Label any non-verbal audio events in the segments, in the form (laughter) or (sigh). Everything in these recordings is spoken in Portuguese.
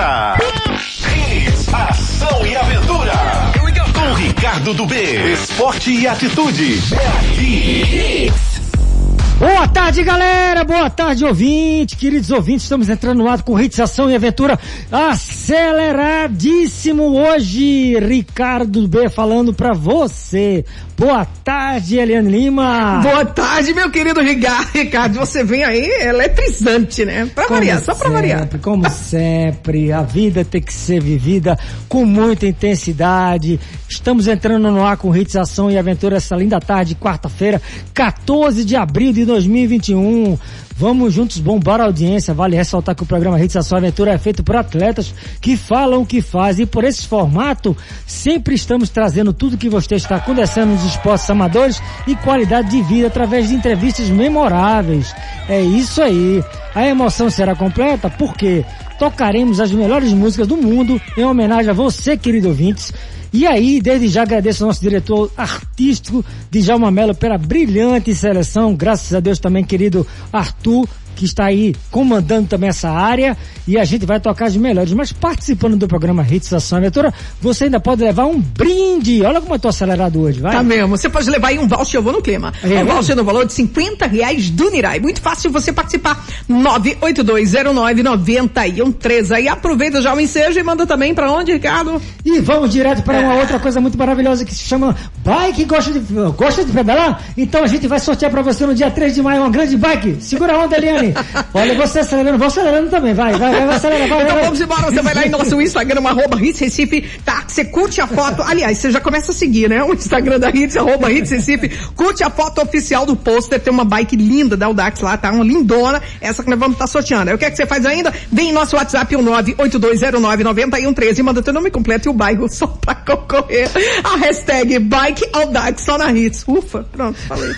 agora. Hits, ação e aventura. Com Ricardo do B. Esporte e atitude. É. Boa tarde, galera! Boa tarde, ouvinte! Queridos ouvintes, estamos entrando no ar com Hits, Ação e Aventura aceleradíssimo hoje! Ricardo B falando pra você. Boa tarde, Eliane Lima! Boa tarde, meu querido (laughs) Ricardo! Você vem aí eletrizante, né? Pra como variar, só pra sempre, variar. Como (laughs) sempre, a vida tem que ser vivida com muita intensidade. Estamos entrando no ar com Hits, Ação e Aventura essa linda tarde, quarta-feira, 14 de abril de 2021. Vamos juntos bombar a audiência. Vale ressaltar que o programa Hits Ação Aventura é feito por atletas que falam o que fazem. E por esse formato, sempre estamos trazendo tudo que você está acontecendo nos esportes amadores e qualidade de vida através de entrevistas memoráveis. É isso aí. A emoção será completa porque tocaremos as melhores músicas do mundo em homenagem a você, querido ouvintes. E aí, desde já agradeço ao nosso diretor artístico, Djalma Mello, pela brilhante seleção. Graças a Deus também, querido Arthur, que está aí comandando também essa área. E a gente vai tocar as melhores. Mas participando do programa Hits Ação Aventura, você ainda pode levar um brinde. Olha como eu tô acelerado hoje, vai. Tá mesmo. Você pode levar aí um voucher, eu vou no clima. É um mesmo? voucher no valor de 50 reais do Nirai. Muito fácil você participar. 982099113. Aí aproveita já o ensejo e manda também pra onde, Ricardo? E vamos direto para uma outra coisa muito maravilhosa que se chama Bike Gosta de, gosta de pedalar? Então a gente vai sortear para você no dia 3 de maio uma grande bike. Segura a onda, Eliane. (laughs) Olha, você acelerando, vou acelerando também. Vai, vai, vai, vai acelerando, vai, Então vai. vamos embora, você vai lá em nosso Instagram, arroba Hits Recife, tá? Você curte a foto, aliás, você já começa a seguir, né? O Instagram da Hits, arroba Hits Recife, curte a foto oficial do pôster, tem uma bike linda da Audax lá, tá? Uma lindona, essa que nós vamos estar sorteando. Aí o que é que você faz ainda? Vem em nosso WhatsApp, o 982099113, e manda teu nome completo e o bairro só pra concorrer. A hashtag Bike Audax só na Hits. Ufa, pronto, falei.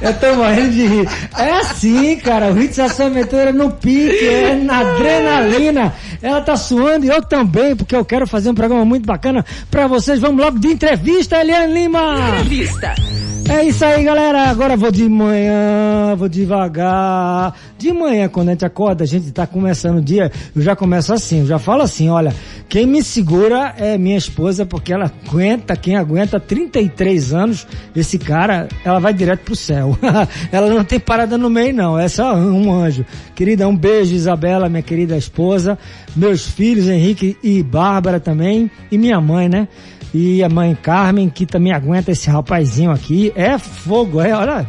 Eu tô morrendo de rir. É assim, cara. O Hits Ação Aventura no pique, é na adrenalina. Ela tá suando e eu também, porque eu quero fazer um programa muito bacana pra vocês. Vamos logo de entrevista, Eliane Lima! Vista. É isso aí, galera. Agora vou de manhã, vou devagar. De manhã, quando a gente acorda, a gente tá começando o dia, eu já começo assim, eu já falo assim, olha, quem me segura é minha esposa, porque ela aguenta, quem aguenta 33 anos, esse cara, ela vai direto pro céu. (laughs) ela não tem parada no meio, não, é só um anjo. Querida, um beijo, Isabela, minha querida esposa, meus filhos, Henrique e Bárbara também, e minha mãe, né? E a mãe Carmen, que também aguenta esse rapazinho aqui. É fogo, é, olha,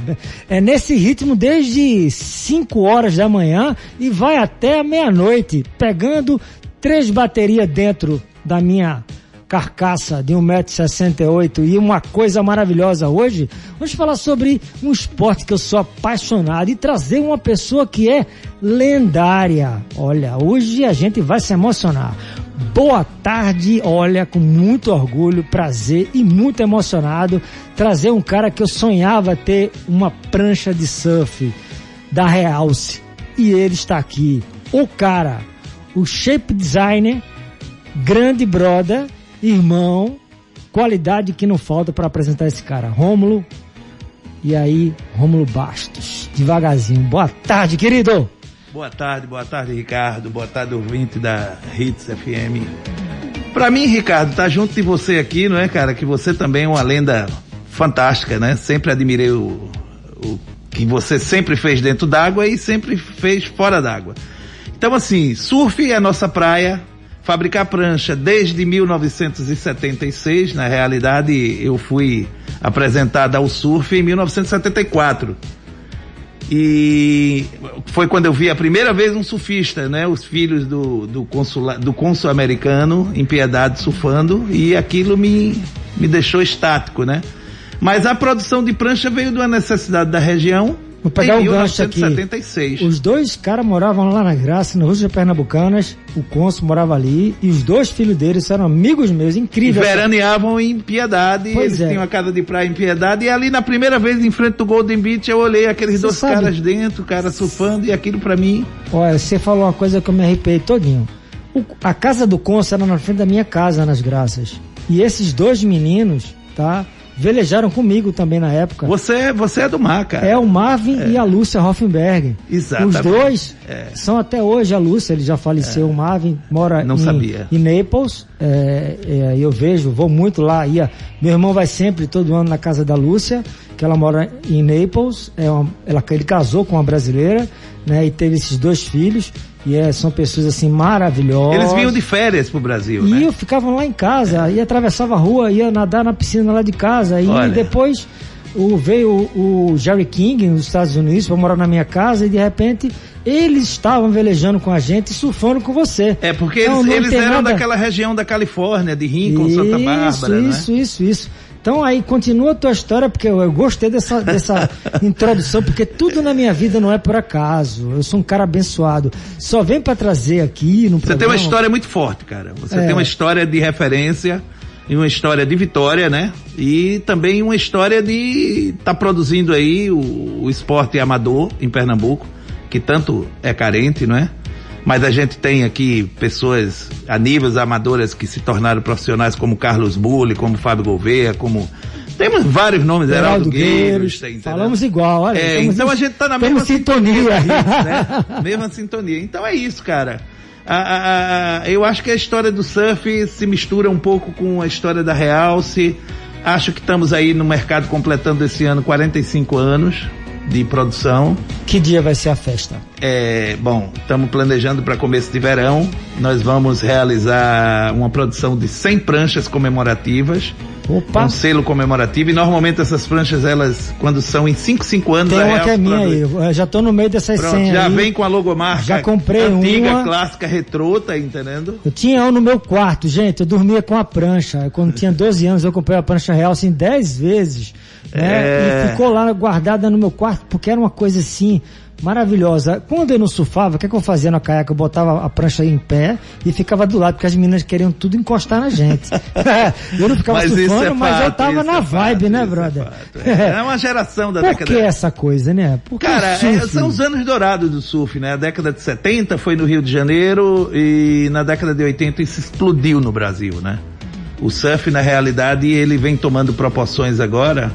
é nesse ritmo desde 5 horas da manhã e vai até meia-noite, pegando três baterias dentro da minha carcaça de 1,68m e uma coisa maravilhosa hoje, vamos falar sobre um esporte que eu sou apaixonado e trazer uma pessoa que é lendária. Olha, hoje a gente vai se emocionar. Boa tarde, olha, com muito orgulho, prazer e muito emocionado, trazer um cara que eu sonhava ter uma prancha de surf da Realce. E ele está aqui. O cara, o shape designer, grande brother, irmão, qualidade que não falta para apresentar esse cara. Rômulo. E aí, Rômulo Bastos, devagarzinho. Boa tarde, querido. Boa tarde, boa tarde, Ricardo. Boa tarde, ouvinte da Hits FM. Pra mim, Ricardo, tá junto de você aqui, não é, cara? Que você também é uma lenda fantástica, né? Sempre admirei o, o que você sempre fez dentro d'água e sempre fez fora d'água. Então, assim, surf é nossa praia, fabricar prancha desde 1976. Na realidade, eu fui apresentado ao surf em 1974. E foi quando eu vi a primeira vez um surfista, né? Os filhos do, do, do cônsul americano em Piedade surfando e aquilo me, me deixou estático, né? Mas a produção de prancha veio de uma necessidade da região Vou pegar em o gancho aqui. 1976. Os dois caras moravam lá na Graça, no Rússia Pernambucanas. O Consul morava ali. E os dois filhos deles eram amigos meus. E Incrível. veraneavam em Piedade, Pois eles é. tinham a casa de praia em Piedade, e ali na primeira vez em frente do Golden Beach eu olhei aqueles dois sabe- caras dentro, o cara surfando, e aquilo pra mim Olha, você falou uma coisa que eu me arrepiei todinho. O- a casa do Consul era na frente da minha casa, nas Graças. E esses dois meninos, tá? Velejaram comigo também na época. Você, você é do mar, cara. É o Marvin é. e a Lúcia Hoffenberg. Exatamente. Os dois é. são até hoje a Lúcia, ele já faleceu. É. O Marvin mora Não em, sabia. em Naples. É, é, eu vejo, vou muito lá. Ia, meu irmão vai sempre, todo ano, na casa da Lúcia, que ela mora em Naples. É uma, ela, ele casou com uma brasileira, né? E teve esses dois filhos. E é, são pessoas assim maravilhosas. Eles vinham de férias pro Brasil, e né? E ficavam lá em casa, é. ia atravessava a rua, ia nadar na piscina lá de casa. E depois o, veio o, o Jerry King nos Estados Unidos para morar na minha casa e de repente eles estavam velejando com a gente e surfando com você. É, porque então, eles, eles eram nada... daquela região da Califórnia, de Rincon, isso, Santa Bárbara, Isso, né? isso, isso. Então aí continua a tua história, porque eu, eu gostei dessa, dessa (laughs) introdução, porque tudo na minha vida não é por acaso. Eu sou um cara abençoado. Só vem para trazer aqui no Você programa... tem uma história muito forte, cara. Você é. tem uma história de referência e uma história de vitória, né? E também uma história de estar tá produzindo aí o, o esporte amador em Pernambuco, que tanto é carente, não é? Mas a gente tem aqui pessoas a níveis amadoras que se tornaram profissionais como Carlos Bulli, como Fábio Gouveia, como temos vários nomes, Heraldo Gueiros, falamos igual, olha. É, então a gente tá na mesma sintonia, sintonia né? (laughs) mesma sintonia. Então é isso, cara. A, a, a, eu acho que a história do surf se mistura um pouco com a história da Realce. Acho que estamos aí no mercado completando esse ano 45 anos de produção. Que dia vai ser a festa? É, bom, estamos planejando para começo de verão. Nós vamos realizar uma produção de 100 pranchas comemorativas. Opa. Um selo comemorativo. E normalmente essas pranchas, elas, quando são em 5, 5 anos, Tem uma que é minha aí. Eu já estou no meio dessas Pronto, 100 Já aí. vem com a logomarca. Já comprei antiga, uma. clássica, retrô, tá entendendo? Eu tinha um no meu quarto, gente. Eu dormia com a prancha. Quando tinha 12 anos, eu comprei a prancha real assim 10 vezes. Né? É... E ficou lá guardada no meu quarto, porque era uma coisa assim, maravilhosa. Quando eu não surfava, o que, é que eu fazia na caiaque? Eu botava a prancha em pé e ficava do lado, porque as meninas queriam tudo encostar na gente. (laughs) eu não ficava mas surfando, é mas eu tava na é vibe, fato, né, é brother? É, é, uma geração da Por década. Por que essa coisa, né? Porque Cara, são os anos dourados do surf, né? A década de 70 foi no Rio de Janeiro e na década de 80 isso explodiu no Brasil, né? O surf, na realidade, ele vem tomando proporções agora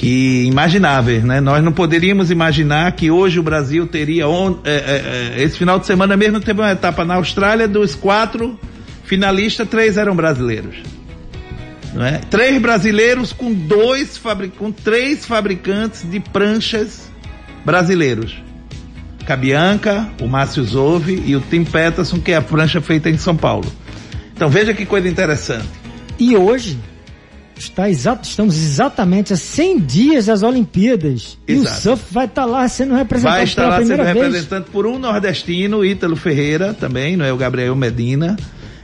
que imagináveis, né? Nós não poderíamos imaginar que hoje o Brasil teria on, é, é, é, esse final de semana mesmo teve uma etapa na Austrália dos quatro finalistas, três eram brasileiros. Não é? Três brasileiros com dois com três fabricantes de pranchas brasileiros. Cabianca, o Márcio Zove e o Tim Peterson, que é a prancha feita em São Paulo. Então veja que coisa interessante. E hoje Está exato, estamos exatamente a 100 dias das Olimpíadas. Exato. E o surf vai estar lá sendo representado Vai estar lá sendo representado por um nordestino, Ítalo Ferreira também, não é o Gabriel Medina.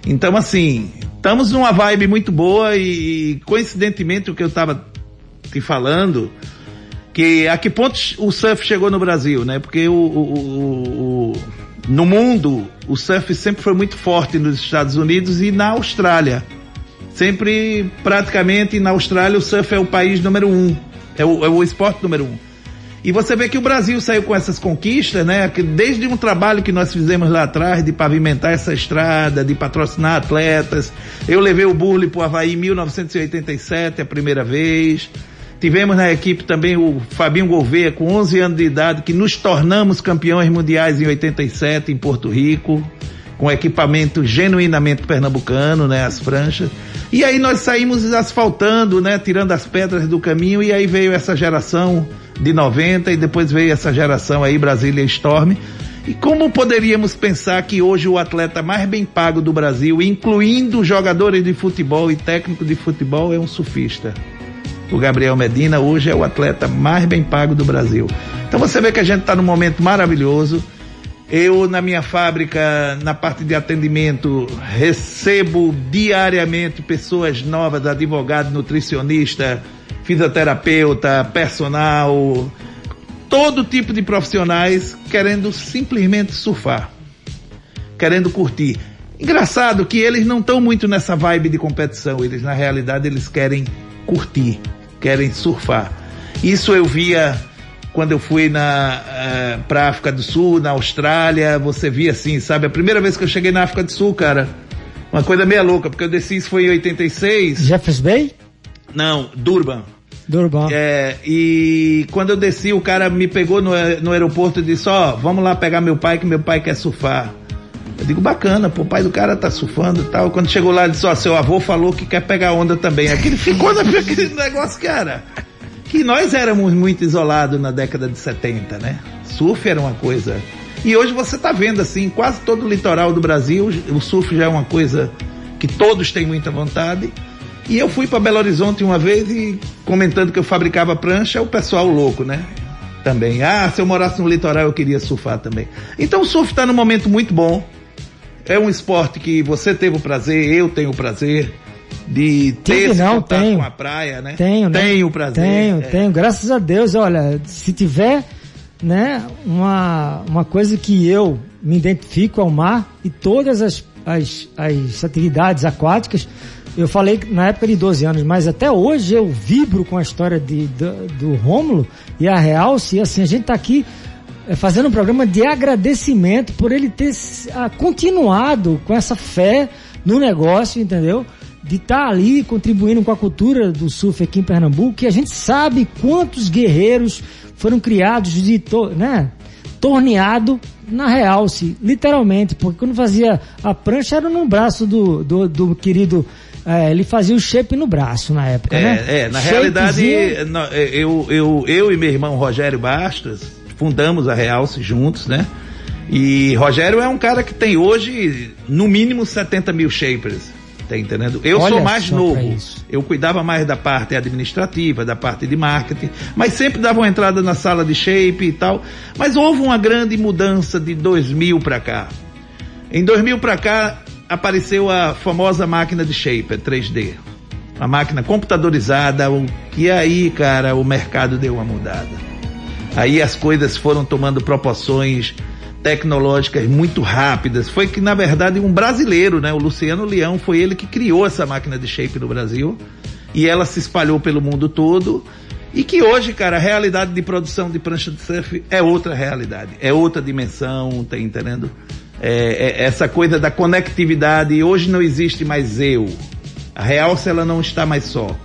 Então, assim, estamos numa vibe muito boa e, coincidentemente, o que eu estava te falando, que a que ponto o surf chegou no Brasil, né? Porque o, o, o no mundo, o surf sempre foi muito forte nos Estados Unidos e na Austrália. Sempre, praticamente, na Austrália, o surf é o país número um. É o, é o esporte número um. E você vê que o Brasil saiu com essas conquistas, né? Que desde um trabalho que nós fizemos lá atrás de pavimentar essa estrada, de patrocinar atletas. Eu levei o Burle para o Havaí em 1987, a primeira vez. Tivemos na equipe também o Fabinho Gouveia, com 11 anos de idade, que nos tornamos campeões mundiais em 87 em Porto Rico com equipamento genuinamente pernambucano, né, as pranchas. E aí nós saímos asfaltando, né, tirando as pedras do caminho e aí veio essa geração de 90 e depois veio essa geração aí Brasília Storm. E como poderíamos pensar que hoje o atleta mais bem pago do Brasil, incluindo jogadores de futebol e técnico de futebol, é um surfista? O Gabriel Medina hoje é o atleta mais bem pago do Brasil. Então você vê que a gente está num momento maravilhoso. Eu, na minha fábrica, na parte de atendimento, recebo diariamente pessoas novas, advogado, nutricionista, fisioterapeuta, personal, todo tipo de profissionais querendo simplesmente surfar, querendo curtir. Engraçado que eles não estão muito nessa vibe de competição, eles na realidade eles querem curtir, querem surfar. Isso eu via quando eu fui na uh, eh, para África do Sul, na Austrália, você via assim, sabe? A primeira vez que eu cheguei na África do Sul, cara, uma coisa meia louca, porque eu desci isso foi em 86. Jeffers Bay? Não, Durban. Durban. É, e quando eu desci, o cara me pegou no, no aeroporto e disse: Ó, oh, vamos lá pegar meu pai, que meu pai quer surfar. Eu digo, bacana, pô, o pai do cara tá surfando e tal. Quando chegou lá, ele disse: Ó, oh, seu avô falou que quer pegar onda também. (laughs) Aquele ficou naquele negócio, cara. Que nós éramos muito isolados na década de 70, né? Surf era uma coisa. E hoje você tá vendo, assim, quase todo o litoral do Brasil, o surf já é uma coisa que todos têm muita vontade. E eu fui para Belo Horizonte uma vez e comentando que eu fabricava prancha, o pessoal louco, né? Também. Ah, se eu morasse no litoral eu queria surfar também. Então o surf está num momento muito bom. É um esporte que você teve o prazer, eu tenho o prazer de ter Tive, não, tenho. com a praia, né? Tenho, né? Tenho o prazer. Tenho, é. tenho. Graças a Deus, olha, se tiver, né, uma, uma coisa que eu me identifico ao mar e todas as, as, as atividades aquáticas, eu falei na época de 12 anos, mas até hoje eu vibro com a história de, do, do Rômulo e a Realce, e assim, a gente tá aqui é, fazendo um programa de agradecimento por ele ter continuado com essa fé no negócio, entendeu? De estar tá ali contribuindo com a cultura do surf aqui em Pernambuco, que a gente sabe quantos guerreiros foram criados de, né? Torneado na realce, literalmente, porque quando fazia a prancha era no braço do, do, do querido é, ele fazia o shape no braço na época, é, né? É, na realidade, eu, eu, eu e meu irmão Rogério Bastos fundamos a Realce juntos, né? E Rogério é um cara que tem hoje, no mínimo, 70 mil shapers. Tá entendendo? Eu Olha sou mais novo. Eu cuidava mais da parte administrativa, da parte de marketing, mas sempre dava uma entrada na sala de shape e tal. Mas houve uma grande mudança de 2000 para cá. Em 2000 para cá, apareceu a famosa máquina de shaper 3D. A máquina computadorizada, o que aí, cara, o mercado deu uma mudada. Aí as coisas foram tomando proporções tecnológicas muito rápidas. Foi que, na verdade, um brasileiro, né? O Luciano Leão foi ele que criou essa máquina de shape no Brasil. E ela se espalhou pelo mundo todo. E que hoje, cara, a realidade de produção de prancha de surf é outra realidade. É outra dimensão, tá entendendo? É, é, essa coisa da conectividade. Hoje não existe mais eu. A realce ela não está mais só.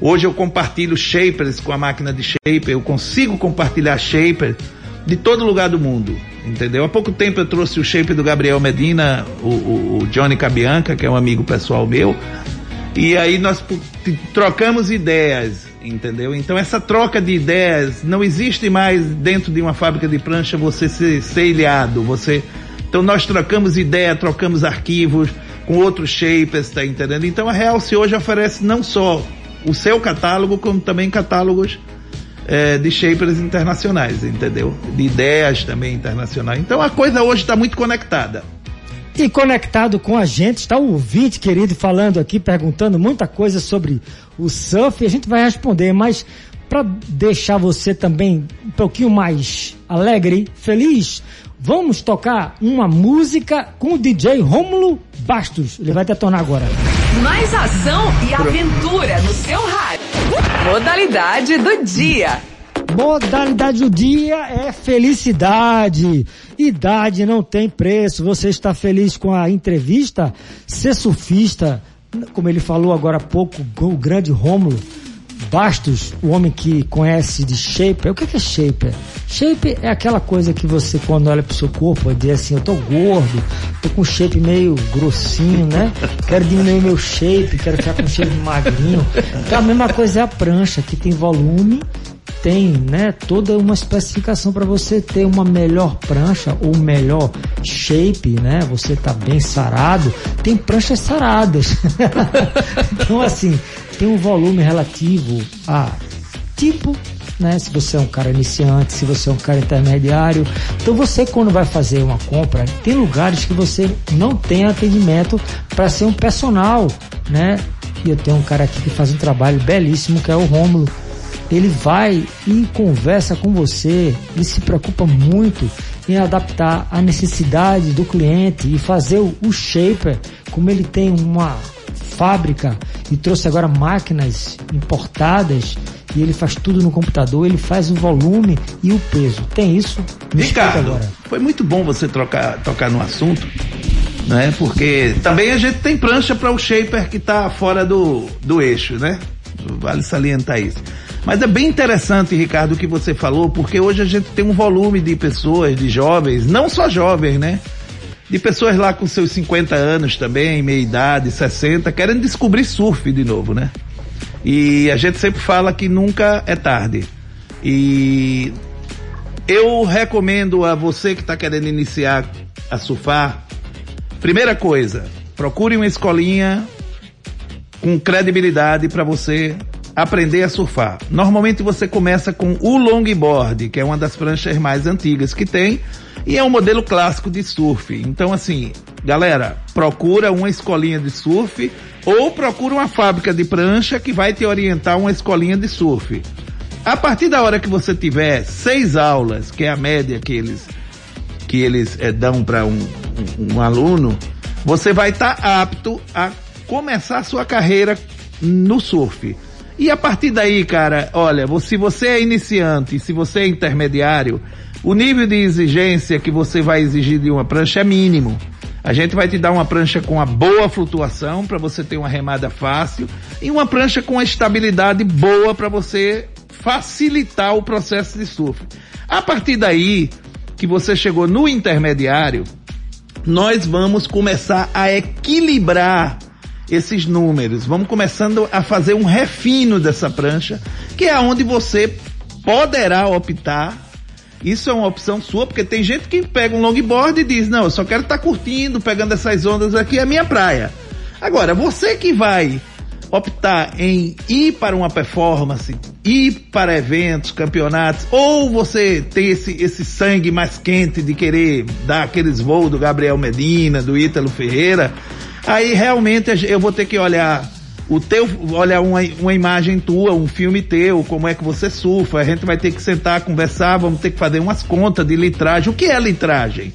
Hoje eu compartilho shapers com a máquina de shaper, eu consigo compartilhar shaper de todo lugar do mundo, entendeu? Há pouco tempo eu trouxe o shaper do Gabriel Medina, o, o, o Johnny Cabianca, que é um amigo pessoal meu, e aí nós trocamos ideias, entendeu? Então essa troca de ideias não existe mais dentro de uma fábrica de prancha você ser, ser ilhado, você então nós trocamos ideia, trocamos arquivos com outros shapers, tá entendendo? Então a Realce hoje oferece não só o seu catálogo, como também catálogos é, de shapers internacionais, entendeu? De ideias também internacionais. Então a coisa hoje está muito conectada. E conectado com a gente está o ouvinte querido falando aqui, perguntando muita coisa sobre o surf e a gente vai responder, mas para deixar você também um pouquinho mais alegre, feliz, vamos tocar uma música com o DJ Rômulo Bastos. Ele vai detonar agora. Mais ação e aventura no seu rádio. Modalidade do dia. Modalidade do dia é felicidade. Idade não tem preço. Você está feliz com a entrevista? Ser surfista, como ele falou agora há pouco, o grande Rômulo Bastos, o homem que conhece de shaper. O que é, shaper? Shape é aquela coisa que você, quando olha pro seu corpo, diz assim: eu tô gordo, tô com shape meio grossinho, né? Quero diminuir meu shape, quero ficar com shape magrinho. Então a mesma coisa é a prancha, que tem volume tem, né, toda uma especificação para você ter uma melhor prancha ou melhor shape, né? Você tá bem sarado. Tem pranchas saradas. (laughs) então assim, tem um volume relativo a tipo, né? Se você é um cara iniciante, se você é um cara intermediário. Então você quando vai fazer uma compra, tem lugares que você não tem atendimento para ser um personal, né? E eu tenho um cara aqui que faz um trabalho belíssimo que é o Rômulo ele vai e conversa com você, ele se preocupa muito em adaptar a necessidade do cliente e fazer o, o shaper, como ele tem uma fábrica e trouxe agora máquinas importadas e ele faz tudo no computador, ele faz o volume e o peso. Tem isso? Me Ricardo, agora. foi muito bom você trocar, tocar no assunto, né? Porque também a gente tem prancha para o shaper que está fora do, do eixo, né? vale salientar isso. Mas é bem interessante, Ricardo, o que você falou, porque hoje a gente tem um volume de pessoas, de jovens, não só jovens, né? De pessoas lá com seus 50 anos também, meia idade, 60, querendo descobrir surf de novo, né? E a gente sempre fala que nunca é tarde. E eu recomendo a você que está querendo iniciar a surfar, primeira coisa, procure uma escolinha com credibilidade para você aprender a surfar. Normalmente você começa com o longboard, que é uma das pranchas mais antigas que tem, e é um modelo clássico de surf. Então assim, galera, procura uma escolinha de surf ou procura uma fábrica de prancha que vai te orientar uma escolinha de surf. A partir da hora que você tiver seis aulas, que é a média que eles que eles é, dão para um, um, um, aluno, você vai estar tá apto a começar a sua carreira no surf. E a partir daí, cara, olha, se você é iniciante, se você é intermediário, o nível de exigência que você vai exigir de uma prancha é mínimo. A gente vai te dar uma prancha com a boa flutuação para você ter uma remada fácil e uma prancha com a estabilidade boa para você facilitar o processo de surf. A partir daí que você chegou no intermediário, nós vamos começar a equilibrar esses números. Vamos começando a fazer um refino dessa prancha, que é onde você poderá optar. Isso é uma opção sua, porque tem gente que pega um longboard e diz: Não, eu só quero estar tá curtindo, pegando essas ondas aqui, é minha praia. Agora, você que vai optar em ir para uma performance, ir para eventos, campeonatos, ou você tem esse, esse sangue mais quente de querer dar aqueles voos do Gabriel Medina, do Ítalo Ferreira, Aí realmente eu vou ter que olhar o teu, olhar uma, uma imagem tua, um filme teu, como é que você surfa, a gente vai ter que sentar, conversar, vamos ter que fazer umas contas de litragem. O que é litragem?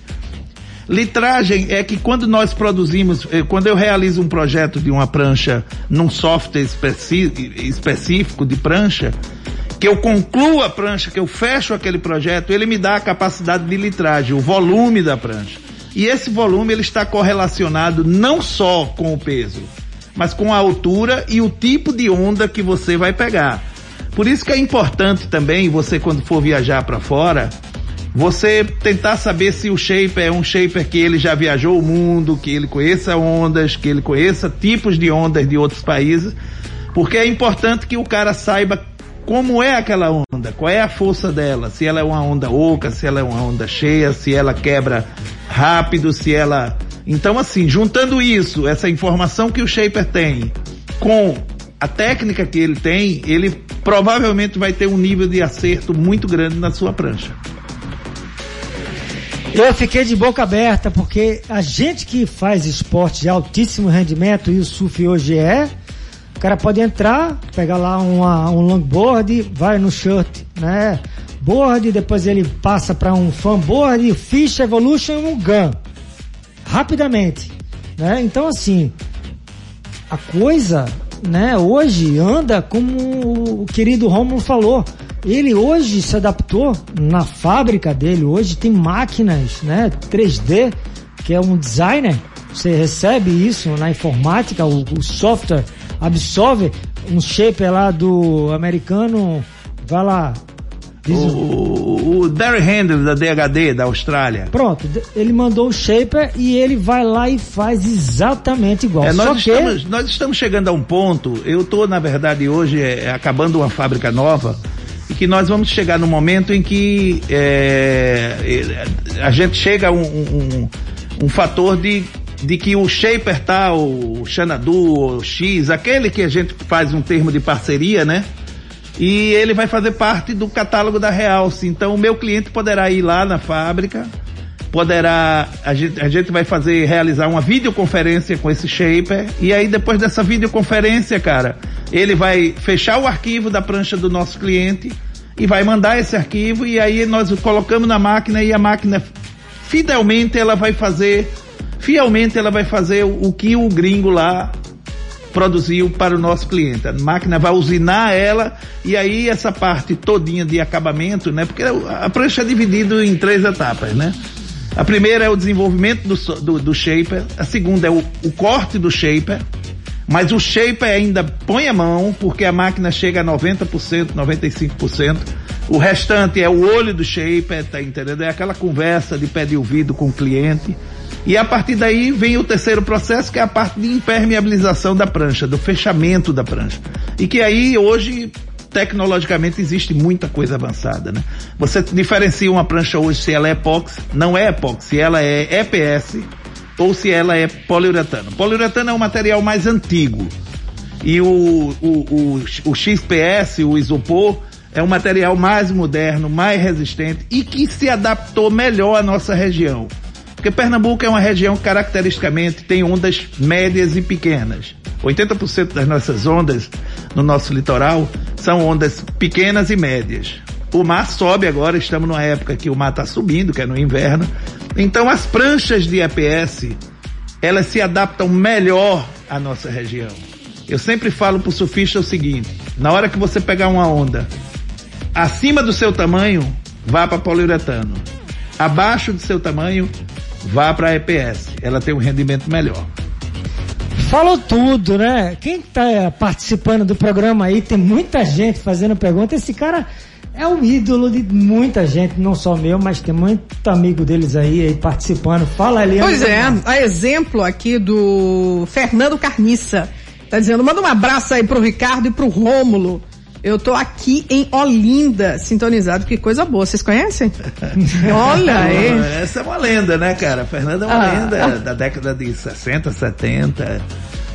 Litragem é que quando nós produzimos, eh, quando eu realizo um projeto de uma prancha num software específico de prancha, que eu concluo a prancha, que eu fecho aquele projeto, ele me dá a capacidade de litragem, o volume da prancha. E esse volume ele está correlacionado não só com o peso, mas com a altura e o tipo de onda que você vai pegar. Por isso que é importante também você quando for viajar para fora, você tentar saber se o shaper é um shaper que ele já viajou o mundo, que ele conheça ondas, que ele conheça tipos de ondas de outros países, porque é importante que o cara saiba como é aquela onda, qual é a força dela, se ela é uma onda oca, se ela é uma onda cheia, se ela quebra rápido, se ela. Então, assim, juntando isso, essa informação que o Shaper tem com a técnica que ele tem, ele provavelmente vai ter um nível de acerto muito grande na sua prancha. Eu fiquei de boca aberta porque a gente que faz esporte de altíssimo rendimento e o surf hoje é, cara pode entrar, pegar lá uma, um longboard, vai no shirt, né? Board, depois ele passa para um fanboard, Fish Evolution um Gun. Rapidamente, né? Então assim, a coisa, né, hoje anda como o querido Romulo falou. Ele hoje se adaptou na fábrica dele, hoje tem máquinas, né, 3D, que é um designer, você recebe isso na informática, o, o software absorve um shape lá do americano, vai lá. O, o Darry Handel da DHD da Austrália. Pronto, ele mandou o shaper e ele vai lá e faz exatamente igual. É, nós, Só estamos, que... nós estamos chegando a um ponto, eu estou na verdade hoje é, acabando uma fábrica nova e que nós vamos chegar no momento em que é, a gente chega a um, um, um fator de de que o shaper tá, o Xanadu, o X, aquele que a gente faz um termo de parceria, né? E ele vai fazer parte do catálogo da Realce. Então o meu cliente poderá ir lá na fábrica, poderá, a gente, a gente vai fazer, realizar uma videoconferência com esse shaper, e aí depois dessa videoconferência, cara, ele vai fechar o arquivo da prancha do nosso cliente e vai mandar esse arquivo, e aí nós colocamos na máquina e a máquina, fidelmente, ela vai fazer fielmente ela vai fazer o, que o gringo lá produziu para o nosso cliente. A máquina vai usinar ela e aí essa parte todinha de acabamento, né? Porque a prancha é dividida em três etapas, né? A primeira é o desenvolvimento do, do, do shaper, a segunda é o, o corte do shaper, Mas o shaper ainda põe a mão, porque a máquina chega a 90%, 95%. O restante é o olho do shaper, tá entendendo? É aquela conversa de pé de ouvido com o cliente. E a partir daí vem o terceiro processo, que é a parte de impermeabilização da prancha, do fechamento da prancha. E que aí hoje tecnologicamente existe muita coisa avançada, né? Você diferencia uma prancha hoje se ela é epóxi, não é epóxi, se ela é EPS ou se ela é poliuretano. Poliuretano é um material mais antigo e o, o, o, o XPS, o isopor, é um material mais moderno, mais resistente e que se adaptou melhor à nossa região. Porque Pernambuco é uma região que caracteristicamente tem ondas médias e pequenas. 80% das nossas ondas no nosso litoral são ondas pequenas e médias. O mar sobe agora, estamos numa época que o mar está subindo, que é no inverno. Então as pranchas de EPS, elas se adaptam melhor à nossa região. Eu sempre falo para o surfista o seguinte, na hora que você pegar uma onda acima do seu tamanho, vá para poliuretano. Abaixo do seu tamanho, vá para EPS. Ela tem um rendimento melhor. Falou tudo, né? Quem está participando do programa aí, tem muita gente fazendo pergunta. Esse cara é o ídolo de muita gente, não só meu, mas tem muito amigo deles aí, aí participando. Fala, ali. Pois é, a exemplo aqui do Fernando Carniça. Tá dizendo, manda um abraço aí pro Ricardo e pro Rômulo. Eu tô aqui em Olinda, sintonizado. Que coisa boa. Vocês conhecem? (laughs) Olha aí. Essa é uma lenda, né, cara? Fernanda é uma ah. lenda da década de 60, 70.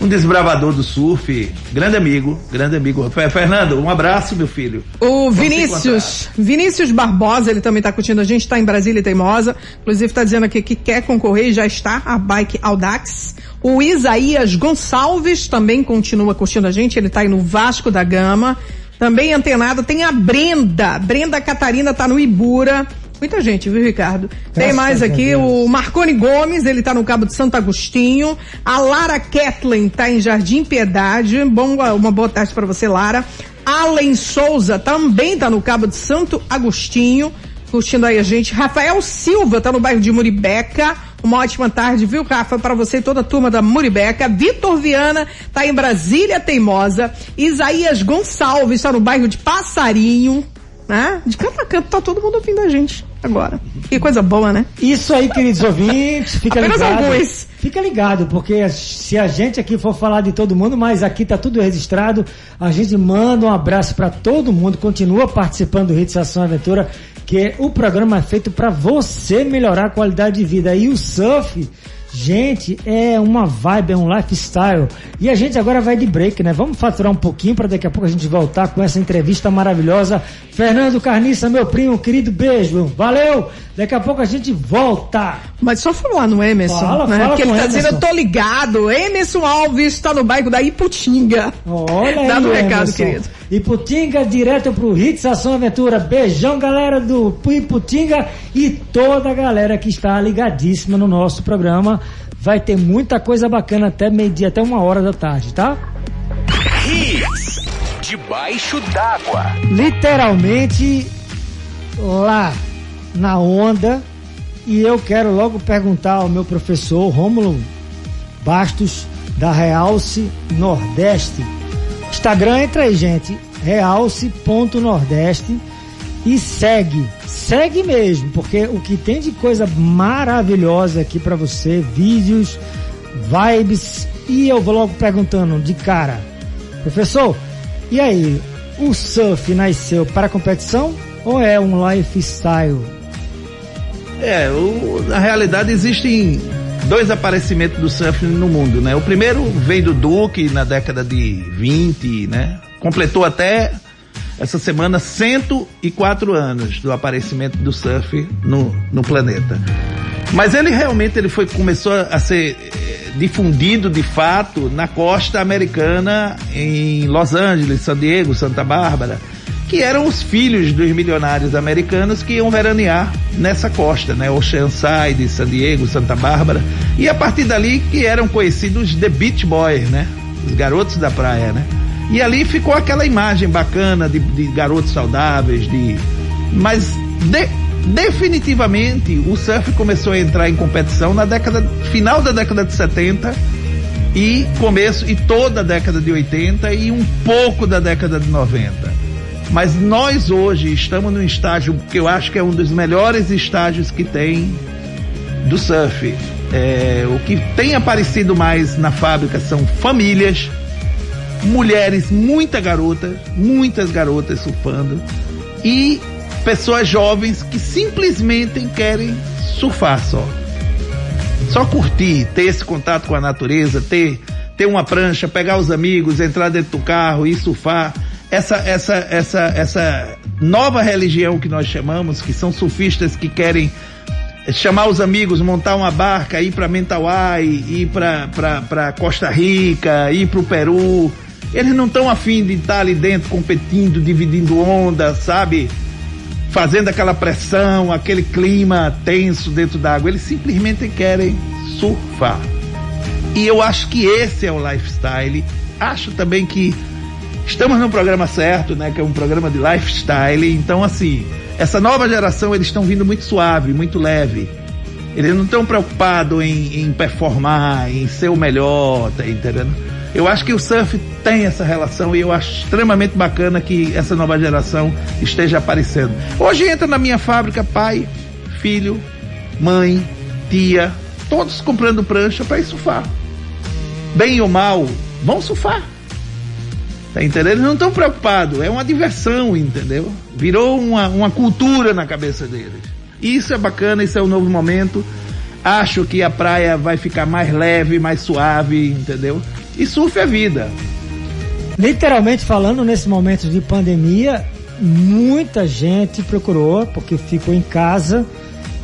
Um desbravador do surf, grande amigo, grande amigo. Fernando, um abraço, meu filho. O Vamos Vinícius, Vinícius Barbosa, ele também está curtindo a gente, está em Brasília e Teimosa. Inclusive está dizendo aqui que quer concorrer e já está, a Bike Audax. O Isaías Gonçalves também continua curtindo a gente, ele está aí no Vasco da Gama. Também antenado tem a Brenda. Brenda Catarina tá no Ibura. Muita gente, viu, Ricardo? Tem mais aqui o Marconi Gomes, ele tá no Cabo de Santo Agostinho. A Lara Kathleen tá em Jardim Piedade. Bom, uma boa tarde para você, Lara. Allen Souza também tá no Cabo de Santo Agostinho, curtindo aí a gente. Rafael Silva tá no bairro de Muribeca. Uma ótima tarde, viu, Rafa, para você e toda a turma da Muribeca. Vitor Viana tá em Brasília Teimosa. Isaías Gonçalves está no bairro de Passarinho, né? De canto a canto tá todo mundo ouvindo a gente agora. Que coisa boa, né? Isso aí, queridos ouvintes, fica Apenas ligado. Alguns. Fica ligado, porque se a gente aqui for falar de todo mundo, mas aqui tá tudo registrado, a gente manda um abraço para todo mundo, continua participando do Hits Ação Aventura porque o programa é feito para você melhorar a qualidade de vida. E o surf Gente, é uma vibe, é um lifestyle. E a gente agora vai de break, né? Vamos faturar um pouquinho para daqui a pouco a gente voltar com essa entrevista maravilhosa. Fernando Carniça, meu primo, querido beijo. Valeu! Daqui a pouco a gente volta. Mas só falar no Emerson, fala, né? Fala que ele tá Emerson. dizendo, eu tô ligado. Emerson Alves está no bairro da Iputinga. Olha Dá aí, no recado, querido. Iputinga, direto pro Hits Ação Aventura. Beijão, galera do Iputinga e toda a galera que está ligadíssima no nosso programa. Vai ter muita coisa bacana até meio-dia, até uma hora da tarde, tá? Hits debaixo d'água. Literalmente lá na onda. E eu quero logo perguntar ao meu professor Rômulo Bastos, da Realce Nordeste Instagram, entra aí, gente. Realce.nordeste e segue. Segue mesmo, porque o que tem de coisa maravilhosa aqui para você, vídeos, vibes. E eu vou logo perguntando de cara, professor, e aí, o surf nasceu para competição ou é um lifestyle? É, o, na realidade existem dois aparecimentos do surf no mundo, né? O primeiro veio do Duque na década de 20, né? Completou até essa semana 104 anos do aparecimento do surf no, no planeta. Mas ele realmente ele foi começou a ser eh, difundido de fato na costa americana em Los Angeles, San Diego, Santa Bárbara que eram os filhos dos milionários americanos que iam veranear nessa costa, né? Oceanside, San Diego, Santa Bárbara. E a partir dali que eram conhecidos The Beach Boys, né? Os garotos da praia, né? E ali ficou aquela imagem bacana de, de garotos saudáveis, de. Mas de, definitivamente o surf começou a entrar em competição na década final da década de 70 e começo e toda a década de 80 e um pouco da década de 90. Mas nós hoje estamos num estágio que eu acho que é um dos melhores estágios que tem do surf. É, o que tem aparecido mais na fábrica são famílias, mulheres, muita garota, muitas garotas surfando e pessoas jovens que simplesmente querem surfar só. Só curtir, ter esse contato com a natureza, ter, ter uma prancha, pegar os amigos, entrar dentro do carro e surfar. Essa, essa, essa, essa nova religião que nós chamamos, que são surfistas que querem chamar os amigos, montar uma barca, ir para Mentawai, ir para Costa Rica, ir para o Peru. Eles não estão afim de estar ali dentro competindo, dividindo onda, sabe? fazendo aquela pressão, aquele clima tenso dentro d'água. Eles simplesmente querem surfar. E eu acho que esse é o lifestyle. Acho também que estamos no programa certo, né? Que é um programa de lifestyle. Então, assim, essa nova geração eles estão vindo muito suave, muito leve. Eles não estão preocupados em, em performar, em ser o melhor, tá entendendo? Eu acho que o surf tem essa relação e eu acho extremamente bacana que essa nova geração esteja aparecendo. Hoje entra na minha fábrica pai, filho, mãe, tia, todos comprando prancha para ir surfar. Bem ou mal, vão surfar. Tá entendendo? Eles não estão preocupados, é uma diversão, entendeu? Virou uma, uma cultura na cabeça deles. Isso é bacana, isso é um novo momento. Acho que a praia vai ficar mais leve, mais suave, entendeu? E surf é vida. Literalmente falando, nesse momento de pandemia, muita gente procurou, porque ficou em casa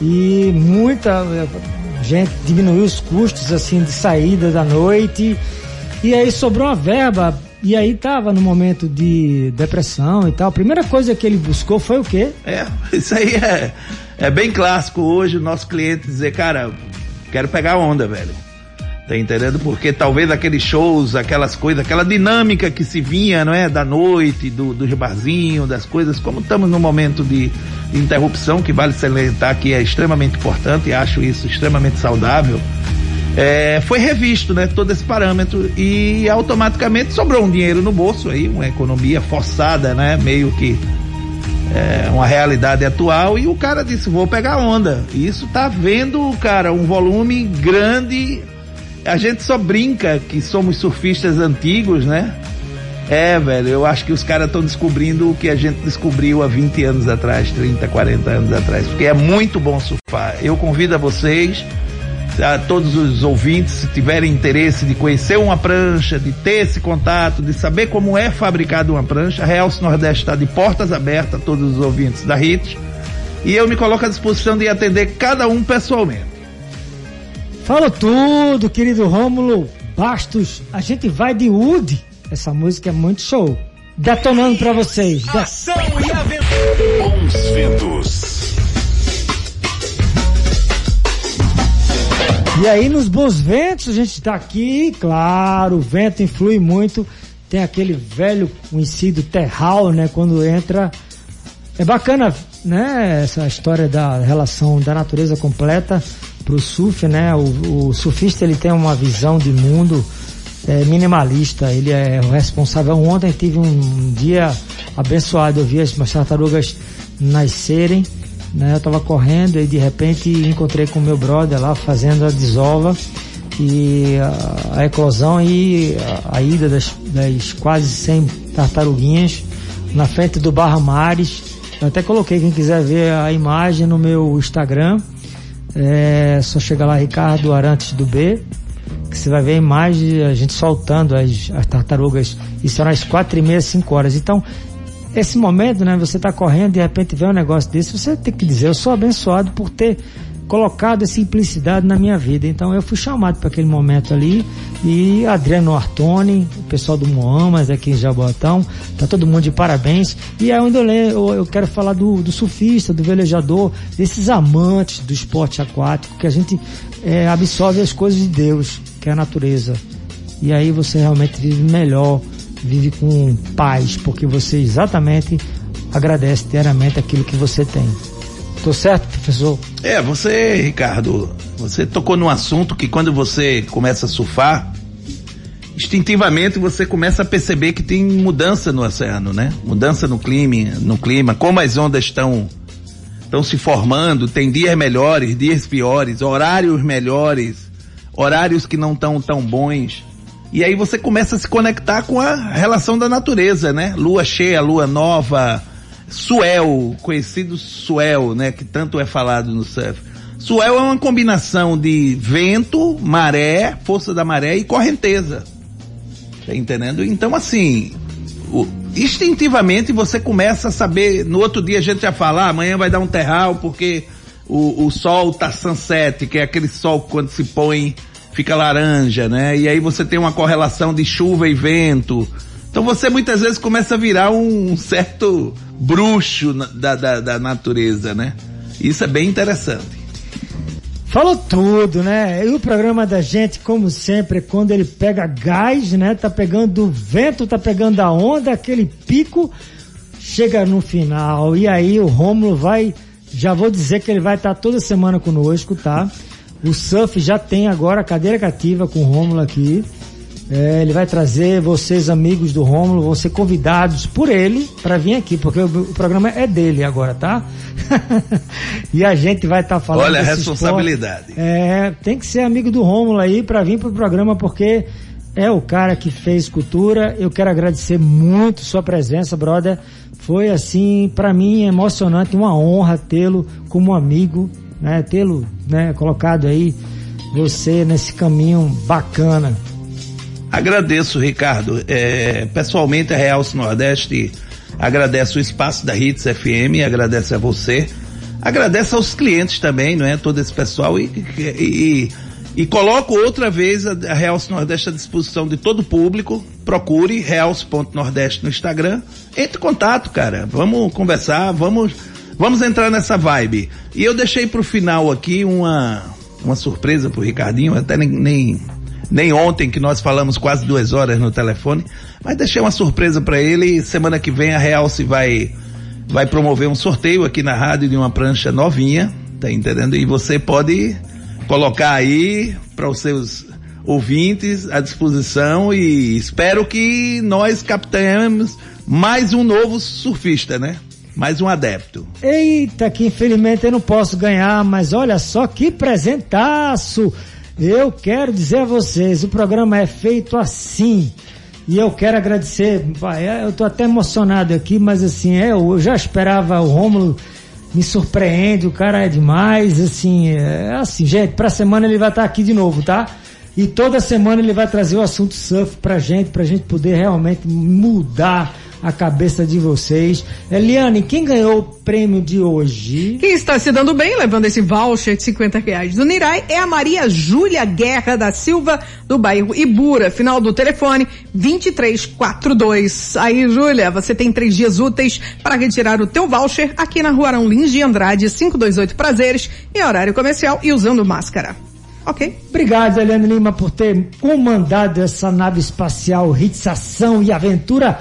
e muita eh, gente diminuiu os custos assim de saída da noite e aí sobrou uma verba e aí tava no momento de depressão e tal. A primeira coisa que ele buscou foi o quê? É, isso aí é, é bem clássico hoje o nosso cliente dizer, cara, quero pegar onda, velho. Tá entendendo? Porque talvez aqueles shows, aquelas coisas, aquela dinâmica que se vinha, não é? Da noite, do, dos barzinhos, das coisas, como estamos num momento de, de interrupção, que vale salientar que é extremamente importante e acho isso extremamente saudável. É, foi revisto, né, todo esse parâmetro e automaticamente sobrou um dinheiro no bolso aí, uma economia forçada, né, meio que é, uma realidade atual e o cara disse vou pegar onda. E isso tá vendo, cara, um volume grande a gente só brinca que somos surfistas antigos, né? É, velho, eu acho que os caras estão descobrindo o que a gente descobriu há 20 anos atrás, 30, 40 anos atrás, porque é muito bom surfar. Eu convido a vocês, a todos os ouvintes, se tiverem interesse de conhecer uma prancha, de ter esse contato, de saber como é fabricada uma prancha, a Real Nordeste está de portas abertas a todos os ouvintes da RIT, e eu me coloco à disposição de atender cada um pessoalmente. Falou tudo, querido Rômulo Bastos. A gente vai de Wood. Essa música é muito show. Detonando para vocês. Ação e aventura. Bons ventos. E aí nos bons ventos a gente tá aqui, claro, o vento influi muito. Tem aquele velho conhecido terral, né? Quando entra. É bacana, né? Essa história da relação da natureza completa pro surf, né? O, o, surfista ele tem uma visão de mundo é, minimalista, ele é o responsável. Ontem tive um dia abençoado, eu vi as tartarugas nascerem, né? Eu tava correndo e de repente encontrei com meu brother lá fazendo a desova e a, a eclosão e a, a ida das, das, quase 100 tartaruguinhas na frente do Barra Mares. Eu até coloquei quem quiser ver a imagem no meu Instagram. É só chegar lá, Ricardo Arantes do B, que você vai ver a imagem a gente soltando as, as tartarugas. Isso era às quatro e meia, cinco horas. Então, esse momento, né, você está correndo e de repente vê um negócio desse, você tem que dizer, eu sou abençoado por ter colocado essa simplicidade na minha vida. Então eu fui chamado para aquele momento ali e Adriano Artoni, o pessoal do Moamas aqui em Jabotão, tá todo mundo de parabéns. E aí onde eu, eu, eu quero falar do, do, surfista, do velejador, desses amantes do esporte aquático, que a gente é, absorve as coisas de Deus, que é a natureza. E aí você realmente vive melhor, vive com paz, porque você exatamente agradece diariamente aquilo que você tem. Tô certo, professor? É, você, Ricardo, você tocou num assunto que quando você começa a surfar, instintivamente você começa a perceber que tem mudança no oceano, né? Mudança no clima, no clima, como as ondas estão estão se formando, tem dias melhores, dias piores, horários melhores, horários que não estão tão bons. E aí você começa a se conectar com a relação da natureza, né? Lua cheia, lua nova, suel, conhecido suel, né? Que tanto é falado no surf. Suel é uma combinação de vento, maré, força da maré e correnteza. Tá entendendo? Então, assim, o, instintivamente você começa a saber. No outro dia a gente já fala, ah, amanhã vai dar um terral porque o, o sol tá sunset, que é aquele sol quando se põe fica laranja, né? E aí você tem uma correlação de chuva e vento. Então você muitas vezes começa a virar um certo bruxo da, da, da natureza, né? Isso é bem interessante. Falou tudo, né? E o programa da gente, como sempre, quando ele pega gás, né? Tá pegando o vento, tá pegando a onda, aquele pico, chega no final. E aí o Rômulo vai, já vou dizer que ele vai estar tá toda semana conosco, tá? O surf já tem agora a cadeira cativa com o Rômulo aqui. É, ele vai trazer vocês, amigos do Rômulo, vão ser convidados por ele para vir aqui, porque o, o, programa é dele agora, tá? (laughs) e a gente vai estar tá falando. Olha a responsabilidade. Esporte. É, tem que ser amigo do Rômulo aí para vir pro programa, porque é o cara que fez cultura. Eu quero agradecer muito sua presença, brother. Foi assim, para mim, emocionante, uma honra tê-lo como amigo, né? Tê-lo, né, colocado aí você nesse caminho bacana. Agradeço, Ricardo. É, pessoalmente, a Realce Nordeste agradece o espaço da Hits FM, agradece a você, agradece aos clientes também, não é? Todo esse pessoal e, e, e, e coloco outra vez a, a Realce Nordeste à disposição de todo o público. Procure Realce.nordeste no Instagram. Entre em contato, cara. Vamos conversar, vamos, vamos entrar nessa vibe. E eu deixei pro final aqui uma, uma surpresa pro Ricardinho, até nem, nem nem ontem que nós falamos quase duas horas no telefone, mas deixei uma surpresa para ele. Semana que vem a Real se vai vai promover um sorteio aqui na rádio de uma prancha novinha, tá entendendo? E você pode colocar aí para os seus ouvintes à disposição e espero que nós captemos mais um novo surfista, né? Mais um adepto. Eita, que infelizmente eu não posso ganhar, mas olha só que presentaço! Eu quero dizer a vocês, o programa é feito assim. E eu quero agradecer, é, eu tô até emocionado aqui, mas assim, é, eu já esperava o Rômulo me surpreende, o cara é demais, assim, é assim, gente, pra semana ele vai estar aqui de novo, tá? E toda semana ele vai trazer o assunto surf pra gente, pra gente poder realmente mudar a cabeça de vocês. Eliane, quem ganhou o prêmio de hoje? Quem está se dando bem, levando esse voucher de 50 reais do Nirai, é a Maria Júlia Guerra da Silva, do bairro Ibura. Final do telefone 2342. Aí, Júlia, você tem três dias úteis para retirar o teu voucher aqui na Rua Arão Lins de Andrade, 528 Prazeres, em horário comercial e usando máscara. Ok. Obrigado, Eliane Lima, por ter comandado essa nave espacial, Ritzação e Aventura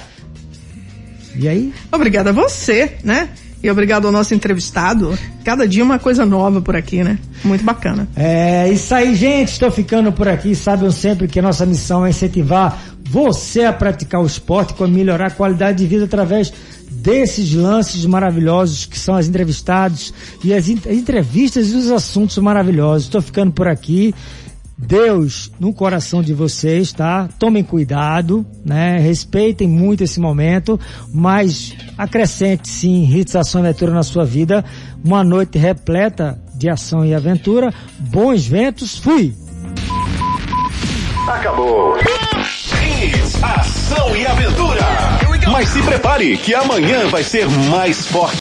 e aí? Obrigada a você, né? E obrigado ao nosso entrevistado. Cada dia uma coisa nova por aqui, né? Muito bacana. É isso aí, gente. Estou ficando por aqui. Sabem sempre que nossa missão é incentivar você a praticar o esporte, a melhorar a qualidade de vida através desses lances maravilhosos que são as entrevistados e as entrevistas e os assuntos maravilhosos. Estou ficando por aqui. Deus no coração de vocês, tá? Tomem cuidado, né? Respeitem muito esse momento, mas acrescente sim realização e aventura na sua vida. Uma noite repleta de ação e aventura. Bons ventos, fui! Acabou! ação e aventura! Mas se prepare que amanhã vai ser mais forte.